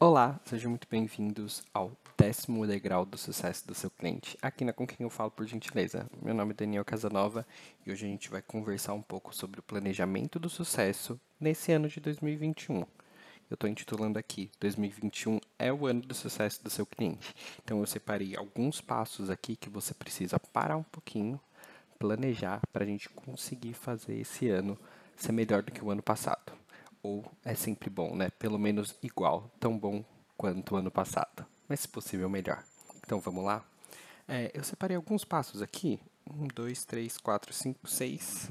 Olá, sejam muito bem-vindos ao décimo degrau do sucesso do seu cliente, aqui na Com Quem Eu Falo por Gentileza. Meu nome é Daniel Casanova e hoje a gente vai conversar um pouco sobre o planejamento do sucesso nesse ano de 2021. Eu estou intitulando aqui 2021 é o ano do sucesso do seu cliente. Então eu separei alguns passos aqui que você precisa parar um pouquinho, planejar para a gente conseguir fazer esse ano ser melhor do que o ano passado ou é sempre bom, né? Pelo menos igual, tão bom quanto o ano passado, mas se possível melhor. Então vamos lá? É, eu separei alguns passos aqui. Um, dois, três, quatro, cinco, seis,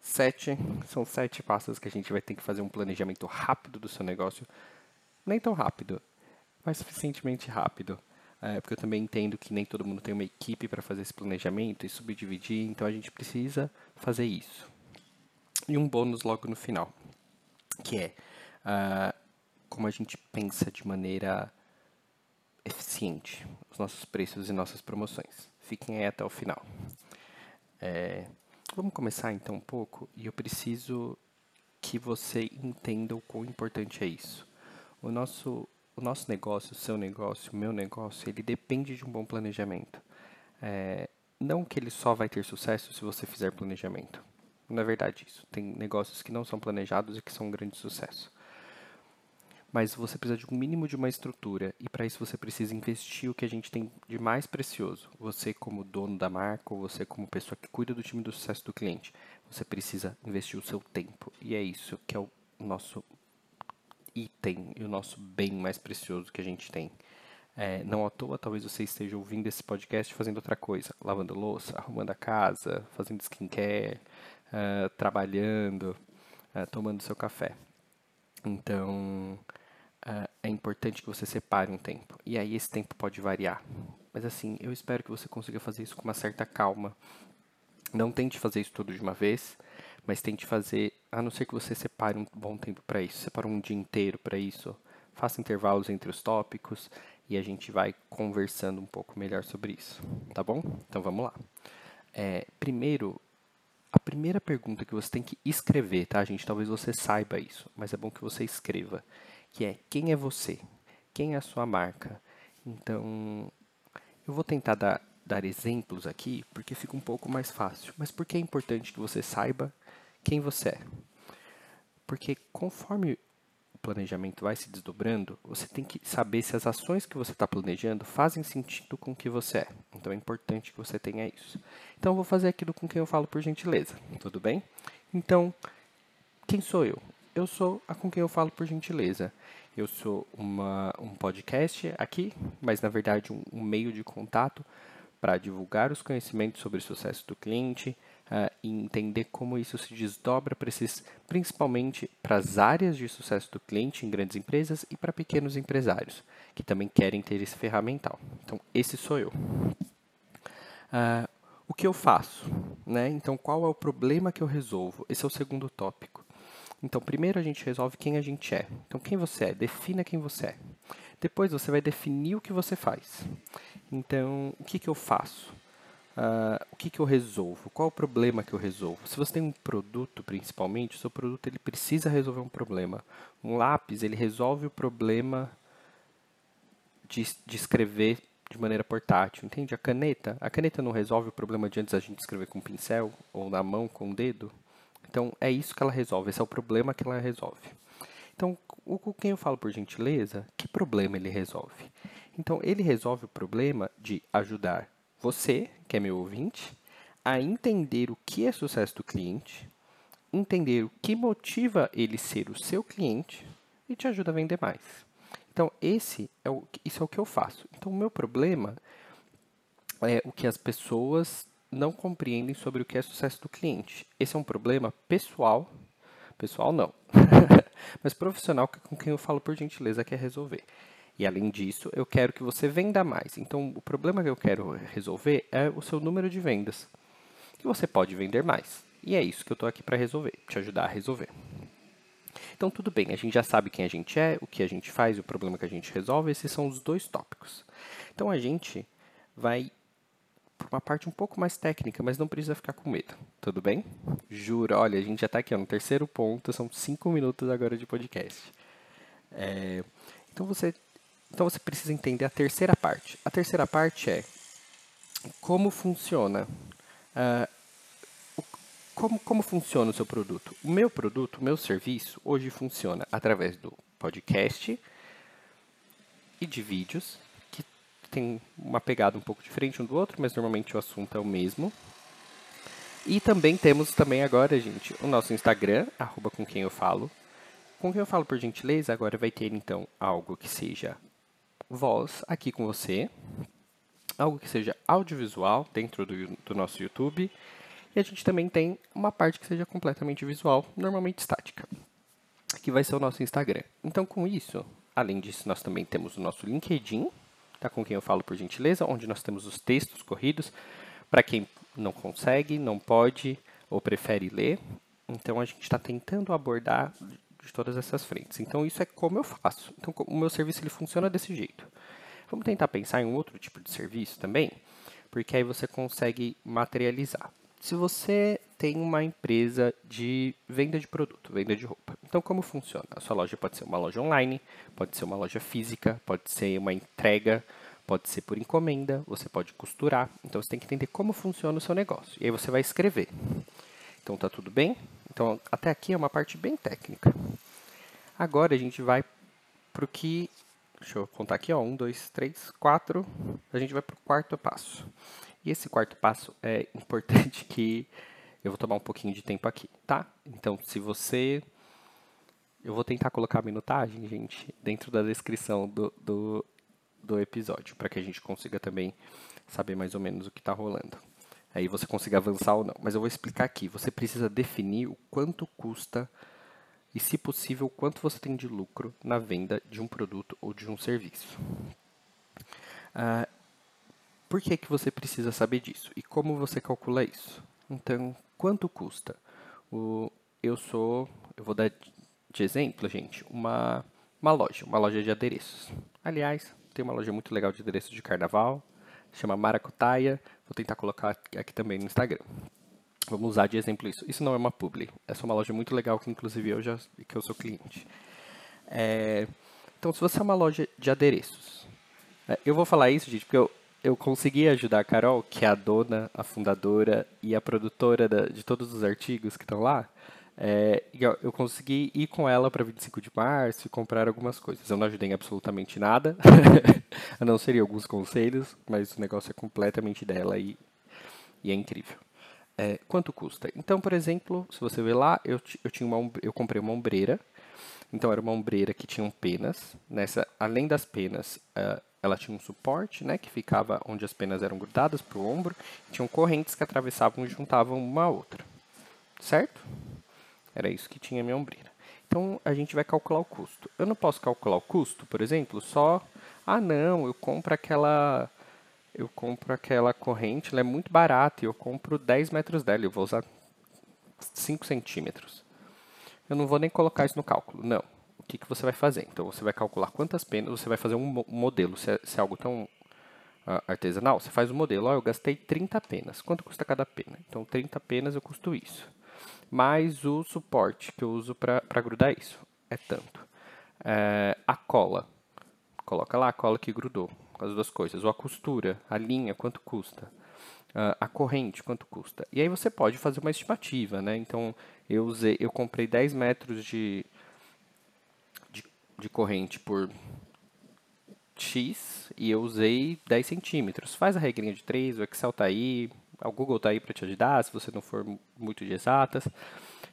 sete. São sete passos que a gente vai ter que fazer um planejamento rápido do seu negócio. Nem tão rápido, mas suficientemente rápido. É, porque eu também entendo que nem todo mundo tem uma equipe para fazer esse planejamento e subdividir, então a gente precisa fazer isso. E um bônus logo no final que é uh, como a gente pensa de maneira eficiente os nossos preços e nossas promoções. Fiquem aí até o final. É, vamos começar então um pouco e eu preciso que você entenda o quão importante é isso. O nosso, o nosso negócio, o seu negócio, o meu negócio, ele depende de um bom planejamento. É, não que ele só vai ter sucesso se você fizer planejamento. Não é verdade isso. Tem negócios que não são planejados e que são um grande sucesso. Mas você precisa de um mínimo de uma estrutura e para isso você precisa investir o que a gente tem de mais precioso. Você como dono da marca ou você como pessoa que cuida do time do sucesso do cliente, você precisa investir o seu tempo. E é isso que é o nosso item e o nosso bem mais precioso que a gente tem. É, não à toa, talvez você esteja ouvindo esse podcast fazendo outra coisa, lavando louça, arrumando a casa, fazendo skincare, uh, trabalhando, uh, tomando seu café. Então, uh, é importante que você separe um tempo. E aí esse tempo pode variar. Mas assim, eu espero que você consiga fazer isso com uma certa calma. Não tente fazer isso tudo de uma vez, mas tente fazer, a não ser que você separe um bom tempo para isso. Separe um dia inteiro para isso. Faça intervalos entre os tópicos e a gente vai conversando um pouco melhor sobre isso, tá bom? Então vamos lá. É, primeiro, a primeira pergunta que você tem que escrever, tá, gente? Talvez você saiba isso, mas é bom que você escreva, que é quem é você? Quem é a sua marca? Então, eu vou tentar dar, dar exemplos aqui, porque fica um pouco mais fácil. Mas por que é importante que você saiba quem você é? Porque conforme planejamento vai se desdobrando, você tem que saber se as ações que você está planejando fazem sentido com o que você é. Então é importante que você tenha isso. Então eu vou fazer aquilo com quem eu falo por gentileza, tudo bem? Então, quem sou eu? Eu sou a com quem eu falo por gentileza. Eu sou uma, um podcast aqui, mas na verdade um, um meio de contato para divulgar os conhecimentos sobre o sucesso do cliente, uh, e entender como isso se desdobra para esses, principalmente para as áreas de sucesso do cliente em grandes empresas e para pequenos empresários que também querem ter esse ferramental. Então, esse sou eu. Uh, o que eu faço? Né? Então, qual é o problema que eu resolvo? Esse é o segundo tópico. Então, primeiro a gente resolve quem a gente é. Então, quem você é? Defina quem você é. Depois você vai definir o que você faz. Então, o que, que eu faço? Uh, o que, que eu resolvo? Qual o problema que eu resolvo? Se você tem um produto, principalmente, o seu produto ele precisa resolver um problema. Um lápis, ele resolve o problema de, de escrever de maneira portátil, entende? A caneta, a caneta não resolve o problema de antes a gente escrever com pincel ou na mão com o dedo. Então, é isso que ela resolve, esse é o problema que ela resolve. Então, o com quem eu falo por gentileza, que problema ele resolve? Então, ele resolve o problema de ajudar você, que é meu ouvinte, a entender o que é sucesso do cliente, entender o que motiva ele ser o seu cliente e te ajuda a vender mais. Então, esse é o, isso é o que eu faço. Então, o meu problema é o que as pessoas não compreendem sobre o que é sucesso do cliente. Esse é um problema pessoal, pessoal não, mas profissional com quem eu falo por gentileza quer resolver. E além disso, eu quero que você venda mais. Então, o problema que eu quero resolver é o seu número de vendas. Que você pode vender mais. E é isso que eu estou aqui para resolver, te ajudar a resolver. Então, tudo bem, a gente já sabe quem a gente é, o que a gente faz o problema que a gente resolve. Esses são os dois tópicos. Então, a gente vai para uma parte um pouco mais técnica, mas não precisa ficar com medo. Tudo bem? Juro, olha, a gente já está aqui ó, no terceiro ponto, são cinco minutos agora de podcast. É, Então você, então você precisa entender a terceira parte. A terceira parte é como funciona. Uh, como, como funciona o seu produto? O meu produto, o meu serviço, hoje funciona através do podcast e de vídeos, tem uma pegada um pouco diferente um do outro, mas normalmente o assunto é o mesmo. E também temos também agora, gente, o nosso Instagram, arroba com quem eu falo. Com quem eu falo por gentileza, agora vai ter então algo que seja voz aqui com você, algo que seja audiovisual dentro do, do nosso YouTube. E a gente também tem uma parte que seja completamente visual, normalmente estática, que vai ser o nosso Instagram. Então, com isso, além disso, nós também temos o nosso LinkedIn, tá? com quem eu falo por gentileza, onde nós temos os textos corridos para quem não consegue, não pode ou prefere ler. Então, a gente está tentando abordar de todas essas frentes. Então, isso é como eu faço. Então, o meu serviço ele funciona desse jeito. Vamos tentar pensar em um outro tipo de serviço também, porque aí você consegue materializar. Se você tem uma empresa de venda de produto, venda de roupa, então como funciona? A sua loja pode ser uma loja online, pode ser uma loja física, pode ser uma entrega, pode ser por encomenda, você pode costurar. Então você tem que entender como funciona o seu negócio. E aí você vai escrever. Então tá tudo bem? Então até aqui é uma parte bem técnica. Agora a gente vai para o que Deixa eu contar aqui, ó. Um, dois, três, quatro. A gente vai para o quarto passo. E esse quarto passo é importante que eu vou tomar um pouquinho de tempo aqui, tá? Então, se você. Eu vou tentar colocar a minutagem, gente, dentro da descrição do, do, do episódio, para que a gente consiga também saber mais ou menos o que está rolando. Aí você consiga avançar ou não. Mas eu vou explicar aqui. Você precisa definir o quanto custa e, se possível, quanto você tem de lucro na venda de um produto ou de um serviço. Uh, por que, que você precisa saber disso? E como você calcula isso? Então, quanto custa? O, eu sou, eu vou dar de exemplo, gente, uma, uma loja, uma loja de adereços. Aliás, tem uma loja muito legal de adereços de carnaval, chama Maracutaia. Vou tentar colocar aqui também no Instagram. Vamos usar de exemplo isso. Isso não é uma publi. É uma loja muito legal que inclusive eu já que eu sou cliente. É, então, se você é uma loja de adereços, é, eu vou falar isso, gente, porque eu, eu consegui ajudar a Carol, que é a dona, a fundadora e a produtora da, de todos os artigos que estão lá. É, eu, consegui ir com ela para 25 de março e comprar algumas coisas. Eu não ajudei em absolutamente nada, a não ser alguns conselhos, mas o negócio é completamente dela e, e é incrível. É, quanto custa? Então, por exemplo, se você ver lá, eu, eu, tinha uma, eu comprei uma ombreira. Então, era uma ombreira que tinha penas. Nessa, além das penas, uh, ela tinha um suporte, né, que ficava onde as penas eram grudadas para o ombro. Tinham correntes que atravessavam e juntavam uma a outra. Certo? Era isso que tinha a minha ombreira. Então, a gente vai calcular o custo. Eu não posso calcular o custo, por exemplo, só... Ah, não, eu compro aquela eu compro aquela corrente, ela é muito barata e eu compro 10 metros dela, eu vou usar 5 centímetros. Eu não vou nem colocar isso no cálculo, não. Que, que você vai fazer? Então, você vai calcular quantas penas, você vai fazer um modelo, se é, se é algo tão uh, artesanal, você faz um modelo, ó, eu gastei 30 penas, quanto custa cada pena? Então, 30 penas eu custo isso. Mais o suporte que eu uso para grudar isso, é tanto. É, a cola, coloca lá a cola que grudou, as duas coisas. Ou a costura, a linha, quanto custa. Uh, a corrente, quanto custa. E aí você pode fazer uma estimativa, né? Então, eu usei, eu comprei 10 metros de, de, corrente por X e eu usei 10 centímetros. Faz a regrinha de 3, o Excel tá aí, o Google tá aí para te ajudar, se você não for muito de exatas.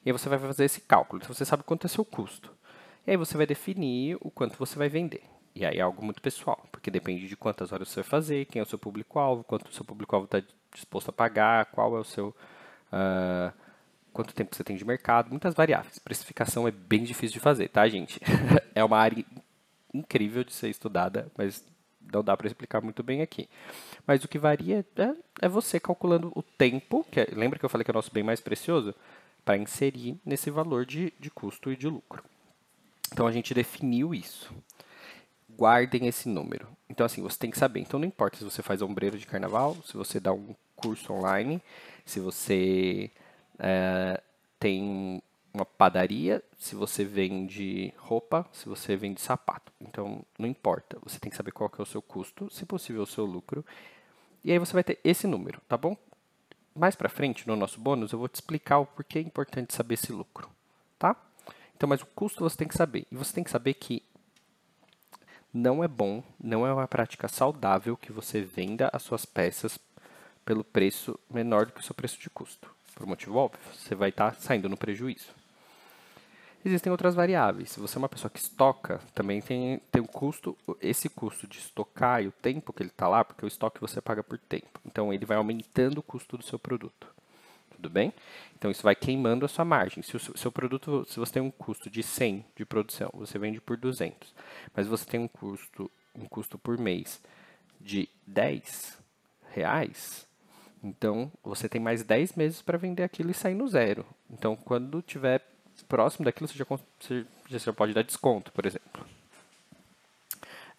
E aí você vai fazer esse cálculo. Então, você sabe quanto é seu custo. E aí você vai definir o quanto você vai vender. E aí é algo muito pessoal, porque depende de quantas horas você vai fazer, quem é o seu público-alvo, quanto o seu público-alvo está disposto a pagar, qual é o seu. Uh, quanto tempo você tem de mercado, muitas variáveis. Precificação é bem difícil de fazer, tá, gente? é uma área incrível de ser estudada, mas não dá para explicar muito bem aqui. Mas o que varia é, é você calculando o tempo, que é, lembra que eu falei que é o nosso bem mais precioso? Para inserir nesse valor de, de custo e de lucro. Então a gente definiu isso guardem esse número. Então, assim, você tem que saber. Então, não importa se você faz ombreiro de carnaval, se você dá um curso online, se você é, tem uma padaria, se você vende roupa, se você vende sapato. Então, não importa. Você tem que saber qual que é o seu custo, se possível, o seu lucro. E aí você vai ter esse número, tá bom? Mais para frente, no nosso bônus, eu vou te explicar o porquê é importante saber esse lucro, tá? Então, mas o custo você tem que saber. E você tem que saber que não é bom, não é uma prática saudável que você venda as suas peças pelo preço menor do que o seu preço de custo. Por motivo óbvio, você vai estar tá saindo no prejuízo. Existem outras variáveis. Se você é uma pessoa que estoca, também tem, tem o custo, esse custo de estocar e o tempo que ele está lá, porque o estoque você paga por tempo. Então, ele vai aumentando o custo do seu produto. Tudo bem? Então, isso vai queimando a sua margem. Se o seu produto, se você tem um custo de 100 de produção, você vende por 200, mas você tem um custo, um custo por mês de 10 reais, então você tem mais 10 meses para vender aquilo e sair no zero. Então, quando tiver próximo daquilo, você já, você já pode dar desconto, por exemplo.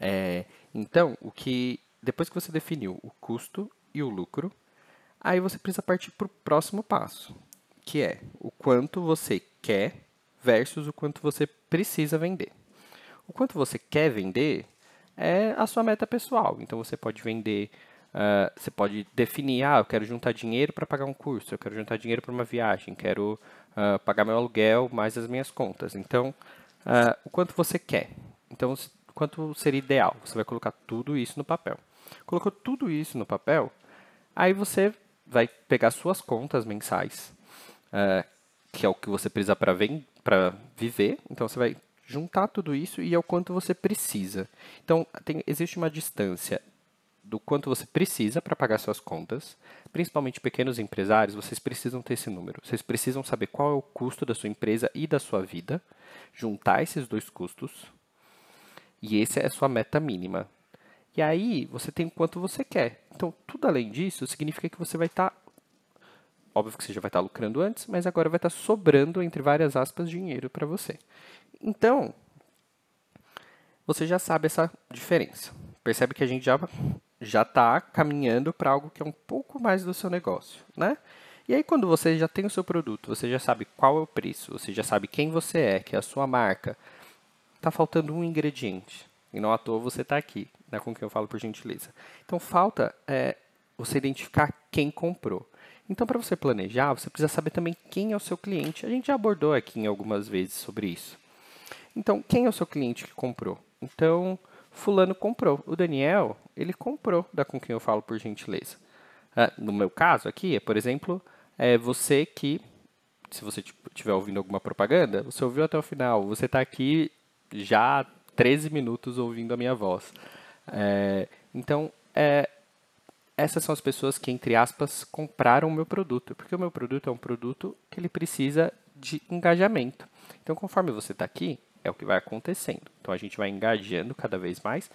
É, então, o que depois que você definiu o custo e o lucro, aí você precisa partir para o próximo passo, que é o quanto você quer versus o quanto você precisa vender. O quanto você quer vender é a sua meta pessoal. Então, você pode vender Uh, você pode definir, ah, eu quero juntar dinheiro para pagar um curso, eu quero juntar dinheiro para uma viagem, quero uh, pagar meu aluguel mais as minhas contas. Então, uh, o quanto você quer. Então, quanto seria ideal? Você vai colocar tudo isso no papel. Colocou tudo isso no papel, aí você vai pegar suas contas mensais, que é o que você precisa para viver. Então, você vai juntar tudo isso e é o quanto você precisa. Então, tem, existe uma distância do quanto você precisa para pagar suas contas. Principalmente pequenos empresários, vocês precisam ter esse número. Vocês precisam saber qual é o custo da sua empresa e da sua vida, juntar esses dois custos, e essa é a sua meta mínima. E aí você tem quanto você quer. Então, tudo além disso significa que você vai estar. Tá, óbvio que você já vai estar tá lucrando antes, mas agora vai estar tá sobrando, entre várias aspas, dinheiro para você. Então, você já sabe essa diferença. Percebe que a gente já já está caminhando para algo que é um pouco mais do seu negócio, né? E aí, quando você já tem o seu produto, você já sabe qual é o preço, você já sabe quem você é, que é a sua marca, está faltando um ingrediente. E não à toa você está aqui, né, com quem eu falo por gentileza. Então, falta é, você identificar quem comprou. Então, para você planejar, você precisa saber também quem é o seu cliente. A gente já abordou aqui em algumas vezes sobre isso. Então, quem é o seu cliente que comprou? Então, fulano comprou. O Daniel, ele comprou da com quem eu falo por gentileza. Ah, no meu caso aqui, por exemplo, é você que, se você estiver ouvindo alguma propaganda, você ouviu até o final, você está aqui já 13 minutos ouvindo a minha voz. É, então, é, essas são as pessoas que, entre aspas, compraram o meu produto, porque o meu produto é um produto que ele precisa de engajamento. Então, conforme você está aqui, é o que vai acontecendo. Então a gente vai engajando cada vez mais.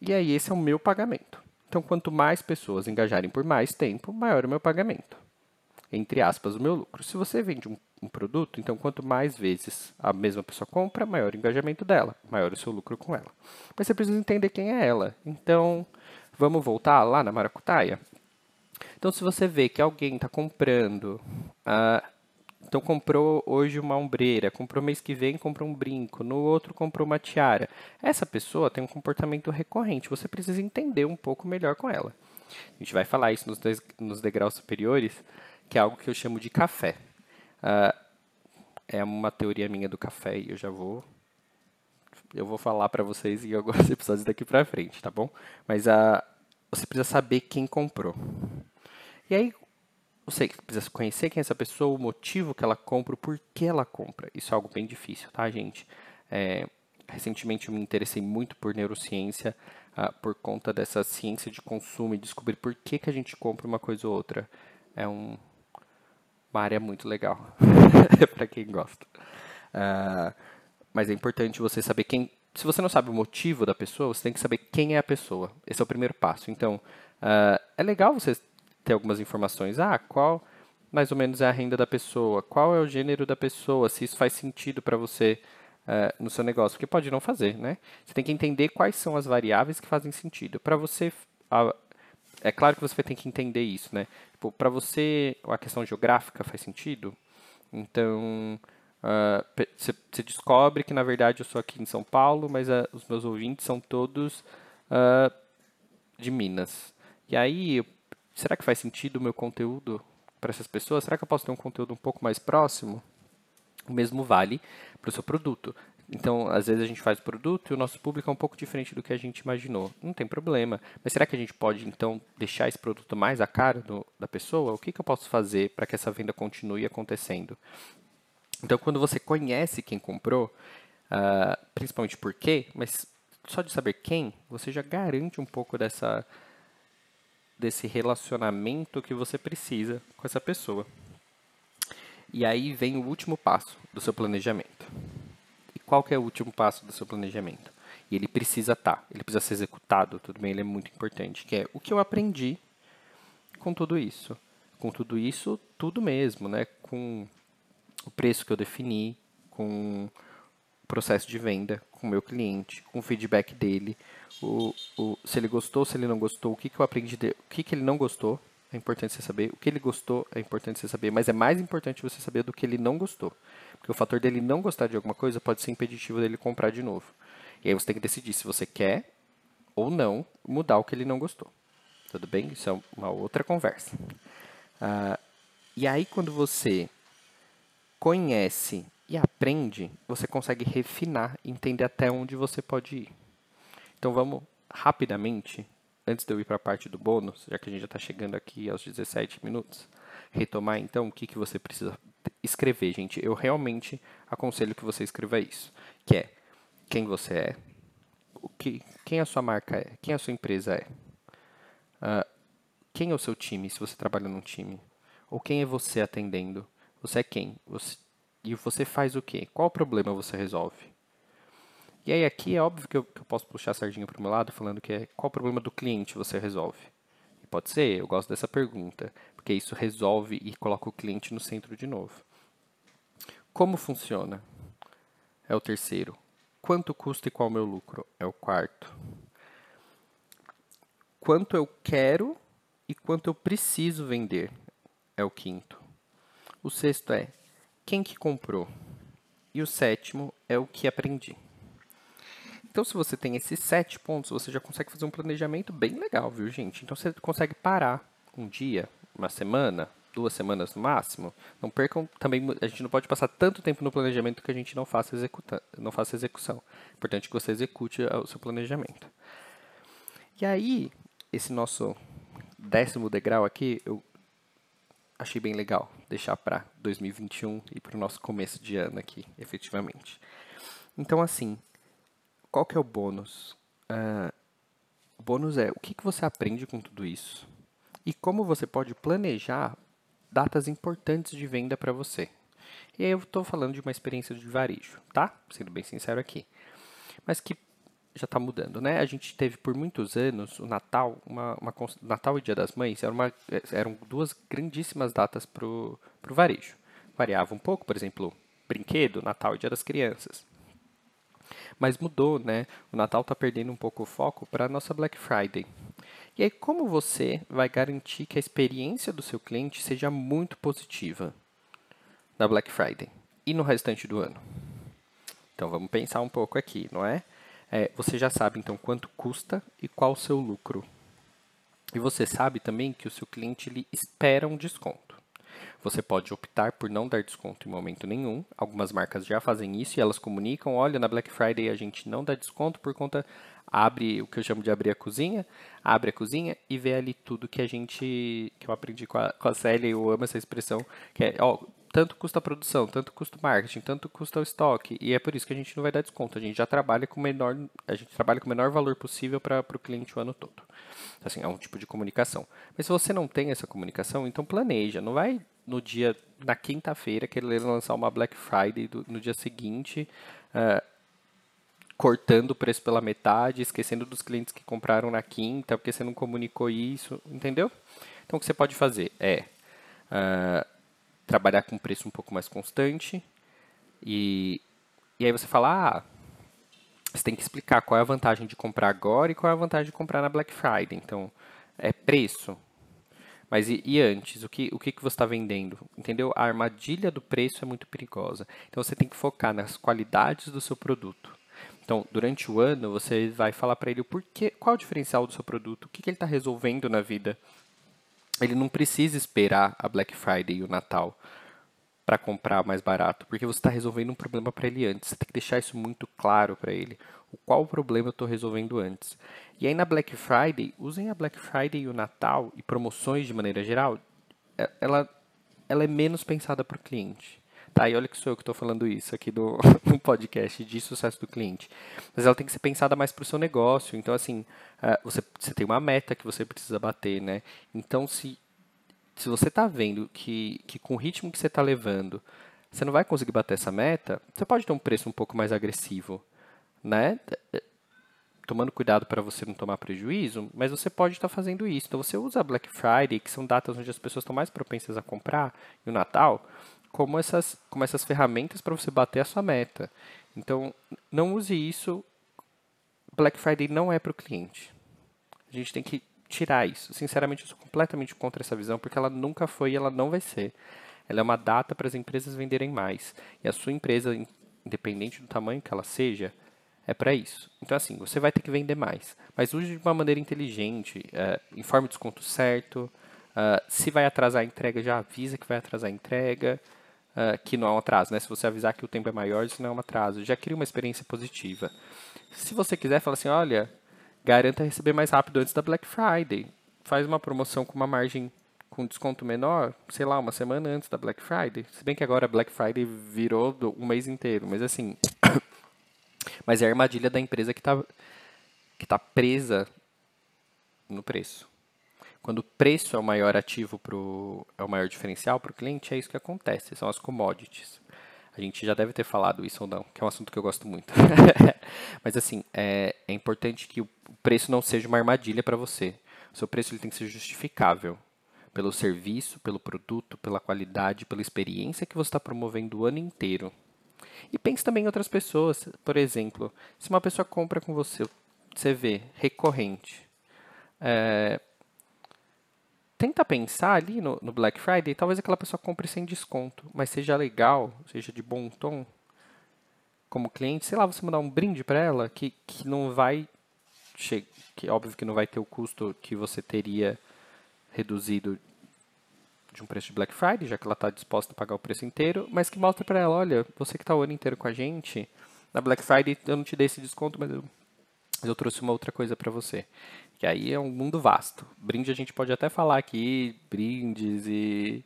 E aí esse é o meu pagamento. Então quanto mais pessoas engajarem por mais tempo, maior o meu pagamento. Entre aspas, o meu lucro. Se você vende um, um produto, então quanto mais vezes a mesma pessoa compra, maior o engajamento dela, maior o seu lucro com ela. Mas você precisa entender quem é ela. Então, vamos voltar lá na maracutaia? Então, se você vê que alguém está comprando uh, então comprou hoje uma ombreira, comprou mês que vem comprou um brinco, no outro comprou uma tiara. Essa pessoa tem um comportamento recorrente, você precisa entender um pouco melhor com ela. A gente vai falar isso nos, nos degraus superiores, que é algo que eu chamo de café. Uh, é uma teoria minha do café e eu já vou eu vou falar para vocês em alguns episódios daqui para frente, tá bom? Mas uh, você precisa saber quem comprou. E aí, você precisa conhecer quem é essa pessoa, o motivo que ela compra, o porquê ela compra. Isso é algo bem difícil, tá, gente? É, recentemente eu me interessei muito por neurociência, uh, por conta dessa ciência de consumo e descobrir por que, que a gente compra uma coisa ou outra. É um, uma área muito legal, para quem gosta. Uh, mas é importante você saber quem. Se você não sabe o motivo da pessoa, você tem que saber quem é a pessoa. Esse é o primeiro passo. Então, uh, é legal você ter algumas informações. Ah, qual mais ou menos é a renda da pessoa? Qual é o gênero da pessoa? Se isso faz sentido para você uh, no seu negócio? Porque pode não fazer, né? Você tem que entender quais são as variáveis que fazem sentido. Para você... Uh, é claro que você ter que entender isso, né? Tipo, para você, a questão geográfica faz sentido? Então, Você uh, descobre que, na verdade, eu sou aqui em São Paulo, mas uh, os meus ouvintes são todos uh, de Minas. E aí, será que faz sentido o meu conteúdo para essas pessoas? Será que eu posso ter um conteúdo um pouco mais próximo? O mesmo vale para o seu produto. Então, às vezes a gente faz o produto e o nosso público é um pouco diferente do que a gente imaginou. Não tem problema. Mas será que a gente pode, então, deixar esse produto mais à cara do, da pessoa? O que, que eu posso fazer para que essa venda continue acontecendo? Então, quando você conhece quem comprou, uh, principalmente por quê, mas só de saber quem, você já garante um pouco dessa, desse relacionamento que você precisa com essa pessoa. E aí vem o último passo do seu planejamento. E qual que é o último passo do seu planejamento? E ele precisa estar, tá, ele precisa ser executado, tudo bem, ele é muito importante, que é o que eu aprendi com tudo isso. Com tudo isso, tudo mesmo, né? Com o preço que eu defini, com processo de venda, com o meu cliente, com o feedback dele, o, o, se ele gostou, se ele não gostou, o que, que eu aprendi, de, o que, que ele não gostou, é importante você saber. O que ele gostou é importante você saber, mas é mais importante você saber do que ele não gostou. Porque o fator dele não gostar de alguma coisa pode ser impeditivo dele comprar de novo. E aí você tem que decidir se você quer ou não mudar o que ele não gostou. Tudo bem? Isso é uma outra conversa. Uh, e aí, quando você conhece e aprende, você consegue refinar, entender até onde você pode ir. Então vamos rapidamente, antes de eu ir para a parte do bônus, já que a gente já está chegando aqui aos 17 minutos, retomar então o que, que você precisa escrever, gente. Eu realmente aconselho que você escreva isso, que é quem você é, o que, quem a sua marca é, quem a sua empresa é, uh, quem é o seu time, se você trabalha num time, ou quem é você atendendo, você é quem? Você, e você faz o quê? Qual problema você resolve? E aí aqui é óbvio que eu, que eu posso puxar a sardinha para o meu lado falando que é qual problema do cliente você resolve? E pode ser, eu gosto dessa pergunta, porque isso resolve e coloca o cliente no centro de novo. Como funciona? É o terceiro. Quanto custa e qual o meu lucro? É o quarto. Quanto eu quero e quanto eu preciso vender? É o quinto. O sexto é quem que comprou? E o sétimo é o que aprendi. Então, se você tem esses sete pontos, você já consegue fazer um planejamento bem legal, viu, gente? Então, você consegue parar um dia, uma semana, duas semanas no máximo. Não percam também, a gente não pode passar tanto tempo no planejamento que a gente não faça, executa, não faça execução. É importante que você execute o seu planejamento. E aí, esse nosso décimo degrau aqui, eu achei bem legal deixar para 2021 e para o nosso começo de ano aqui, efetivamente. Então, assim, qual que é o bônus? Uh, o bônus é o que, que você aprende com tudo isso e como você pode planejar datas importantes de venda para você. E aí eu estou falando de uma experiência de varejo, tá? Sendo bem sincero aqui. Mas que já está mudando, né? A gente teve por muitos anos o Natal, uma, uma Natal e Dia das Mães era uma, eram duas grandíssimas datas para o varejo. Variava um pouco, por exemplo, brinquedo, Natal e Dia das Crianças. Mas mudou, né? O Natal está perdendo um pouco o foco para a nossa Black Friday. E aí, como você vai garantir que a experiência do seu cliente seja muito positiva na Black Friday e no restante do ano? Então, vamos pensar um pouco aqui, não é? É, você já sabe então quanto custa e qual o seu lucro. E você sabe também que o seu cliente ele espera um desconto. Você pode optar por não dar desconto em momento nenhum. Algumas marcas já fazem isso e elas comunicam: olha, na Black Friday a gente não dá desconto por conta. Abre o que eu chamo de abrir a cozinha, abre a cozinha e vê ali tudo que a gente. que eu aprendi com a, com a Célia, eu amo essa expressão, que é, ó, tanto custa a produção, tanto custa o marketing, tanto custa o estoque. E é por isso que a gente não vai dar desconto. A gente já trabalha com o menor, a gente trabalha com o menor valor possível para o cliente o ano todo. Assim, é um tipo de comunicação. Mas se você não tem essa comunicação, então planeja. Não vai no dia, na quinta-feira, querer lançar uma Black Friday do, no dia seguinte, uh, cortando o preço pela metade, esquecendo dos clientes que compraram na quinta, porque você não comunicou isso, entendeu? Então o que você pode fazer é uh, trabalhar com um preço um pouco mais constante. E, e aí você fala, ah, você tem que explicar qual é a vantagem de comprar agora e qual é a vantagem de comprar na Black Friday. Então, é preço. Mas e, e, antes? O que, o que, que você está vendendo? Entendeu? A armadilha do preço é muito perigosa. Então você tem que focar nas qualidades do seu produto. Então, durante o ano, você vai falar para ele o porquê, qual o diferencial do seu produto, o que, que ele está resolvendo na vida. Ele não precisa esperar a Black Friday e o Natal para comprar mais barato, porque você está resolvendo um problema para ele antes. Você tem que deixar isso muito claro para ele. O qual problema eu estou resolvendo antes. E aí na Black Friday, usem a Black Friday e o Natal e promoções de maneira geral, é, ela, ela é menos pensada para o cliente. Tá, e olha que sou eu que estou falando isso aqui do, podcast de sucesso do cliente. Mas ela tem que ser pensada mais para o seu negócio. Então, assim, uh, você, você tem uma meta que você precisa bater, né? Então, se se você está vendo que, que com o ritmo que você está levando, você não vai conseguir bater essa meta, você pode ter um preço um pouco mais agressivo, né? Tomando cuidado para você não tomar prejuízo, mas você pode estar tá fazendo isso. Então você usa Black Friday, que são datas onde as pessoas estão mais propensas a comprar, e o Natal, como essas, como essas ferramentas para você bater a sua meta. Então, não use isso. Black Friday não é para o cliente. A gente tem que tirar isso. Sinceramente, eu sou completamente contra essa visão, porque ela nunca foi e ela não vai ser. Ela é uma data para as empresas venderem mais. E a sua empresa, independente do tamanho que ela seja, é para isso. Então, assim, você vai ter que vender mais. Mas use de uma maneira inteligente. Uh, informe o desconto certo. Uh, se vai atrasar a entrega, já avisa que vai atrasar a entrega. Uh, que não é um atraso, né? Se você avisar que o tempo é maior, isso não é um atraso. Já cria uma experiência positiva. Se você quiser, fala assim, olha, garanta receber mais rápido antes da Black Friday. Faz uma promoção com uma margem com desconto menor, sei lá, uma semana antes da Black Friday. Se bem que agora Black Friday virou do, um mês inteiro, mas assim. mas é a armadilha da empresa que está que tá presa no preço. Quando o preço é o maior ativo pro, é o maior diferencial para o cliente, é isso que acontece, são as commodities. A gente já deve ter falado isso ou não, que é um assunto que eu gosto muito. Mas assim, é, é importante que o preço não seja uma armadilha para você. O seu preço ele tem que ser justificável pelo serviço, pelo produto, pela qualidade, pela experiência que você está promovendo o ano inteiro. E pense também em outras pessoas. Por exemplo, se uma pessoa compra com você, você vê, recorrente, é, tenta pensar ali no, no, Black Friday, talvez aquela pessoa compre sem desconto, mas seja legal, seja de bom tom, como cliente, sei lá, você mandar um brinde para ela que, que não vai que óbvio que não vai ter o custo que você teria reduzido de um preço de Black Friday, já que ela está disposta a pagar o preço inteiro, mas que mostra para ela, olha, você que está o ano inteiro com a gente, na Black Friday eu não te dei esse desconto, mas eu, eu trouxe uma outra coisa para você que aí é um mundo vasto. Brinde a gente pode até falar aqui, brindes e,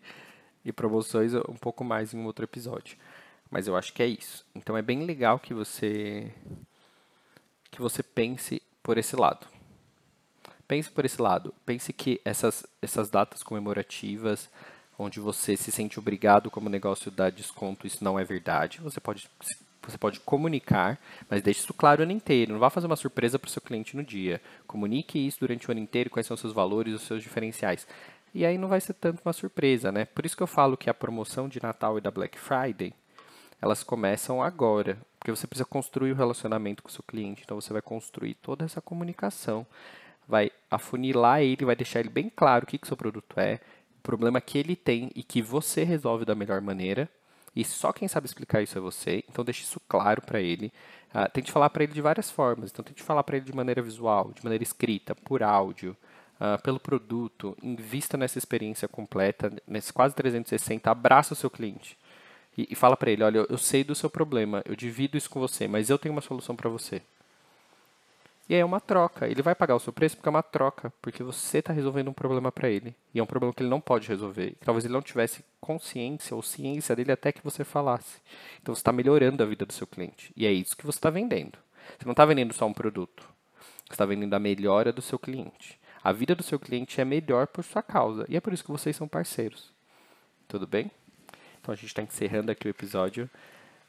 e promoções um pouco mais em um outro episódio. Mas eu acho que é isso. Então é bem legal que você que você pense por esse lado. Pense por esse lado. Pense que essas, essas datas comemorativas, onde você se sente obrigado como negócio dar desconto, isso não é verdade. Você pode você pode comunicar, mas deixe isso claro o ano inteiro. Não vá fazer uma surpresa para o seu cliente no dia. Comunique isso durante o ano inteiro, quais são os seus valores, os seus diferenciais. E aí não vai ser tanto uma surpresa, né? Por isso que eu falo que a promoção de Natal e da Black Friday, elas começam agora. Porque você precisa construir o relacionamento com o seu cliente. Então você vai construir toda essa comunicação. Vai afunilar ele, vai deixar ele bem claro o que, que seu produto é, o problema que ele tem e que você resolve da melhor maneira e só quem sabe explicar isso é você. Então deixe isso claro para ele. Uh, tente falar para ele de várias formas. Então tente falar para ele de maneira visual, de maneira escrita, por áudio, uh, pelo produto. Invista nessa experiência completa, nesse quase 360. Abraça o seu cliente e, e fala para ele: olha, eu sei do seu problema, eu divido isso com você, mas eu tenho uma solução para você. E aí é uma troca. Ele vai pagar o seu preço porque é uma troca, porque você está resolvendo um problema para ele. E é um problema que ele não pode resolver. Talvez ele não tivesse consciência ou ciência dele até que você falasse. Então você está melhorando a vida do seu cliente. E é isso que você está vendendo. Você não está vendendo só um produto. Você está vendendo a melhora do seu cliente. A vida do seu cliente é melhor por sua causa. E é por isso que vocês são parceiros. Tudo bem? Então a gente está encerrando aqui o episódio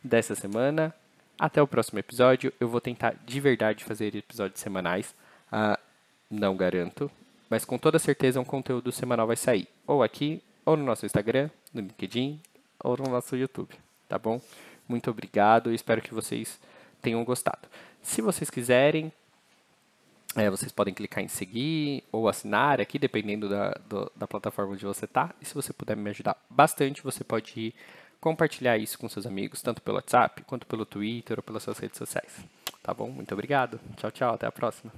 dessa semana. Até o próximo episódio. Eu vou tentar de verdade fazer episódios semanais. Uh, não garanto. Mas com toda certeza um conteúdo semanal vai sair. Ou aqui, ou no nosso Instagram, no LinkedIn, ou no nosso YouTube. Tá bom? Muito obrigado. Espero que vocês tenham gostado. Se vocês quiserem É, vocês podem clicar em seguir ou assinar aqui, dependendo da, do, da plataforma onde você está. E se você puder me ajudar bastante, você pode compartilhar isso com seus amigos, tanto pelo WhatsApp, quanto pelo Twitter ou pelas suas redes sociais. Tá bom? Muito obrigado. Tchau, tchau. Até a próxima.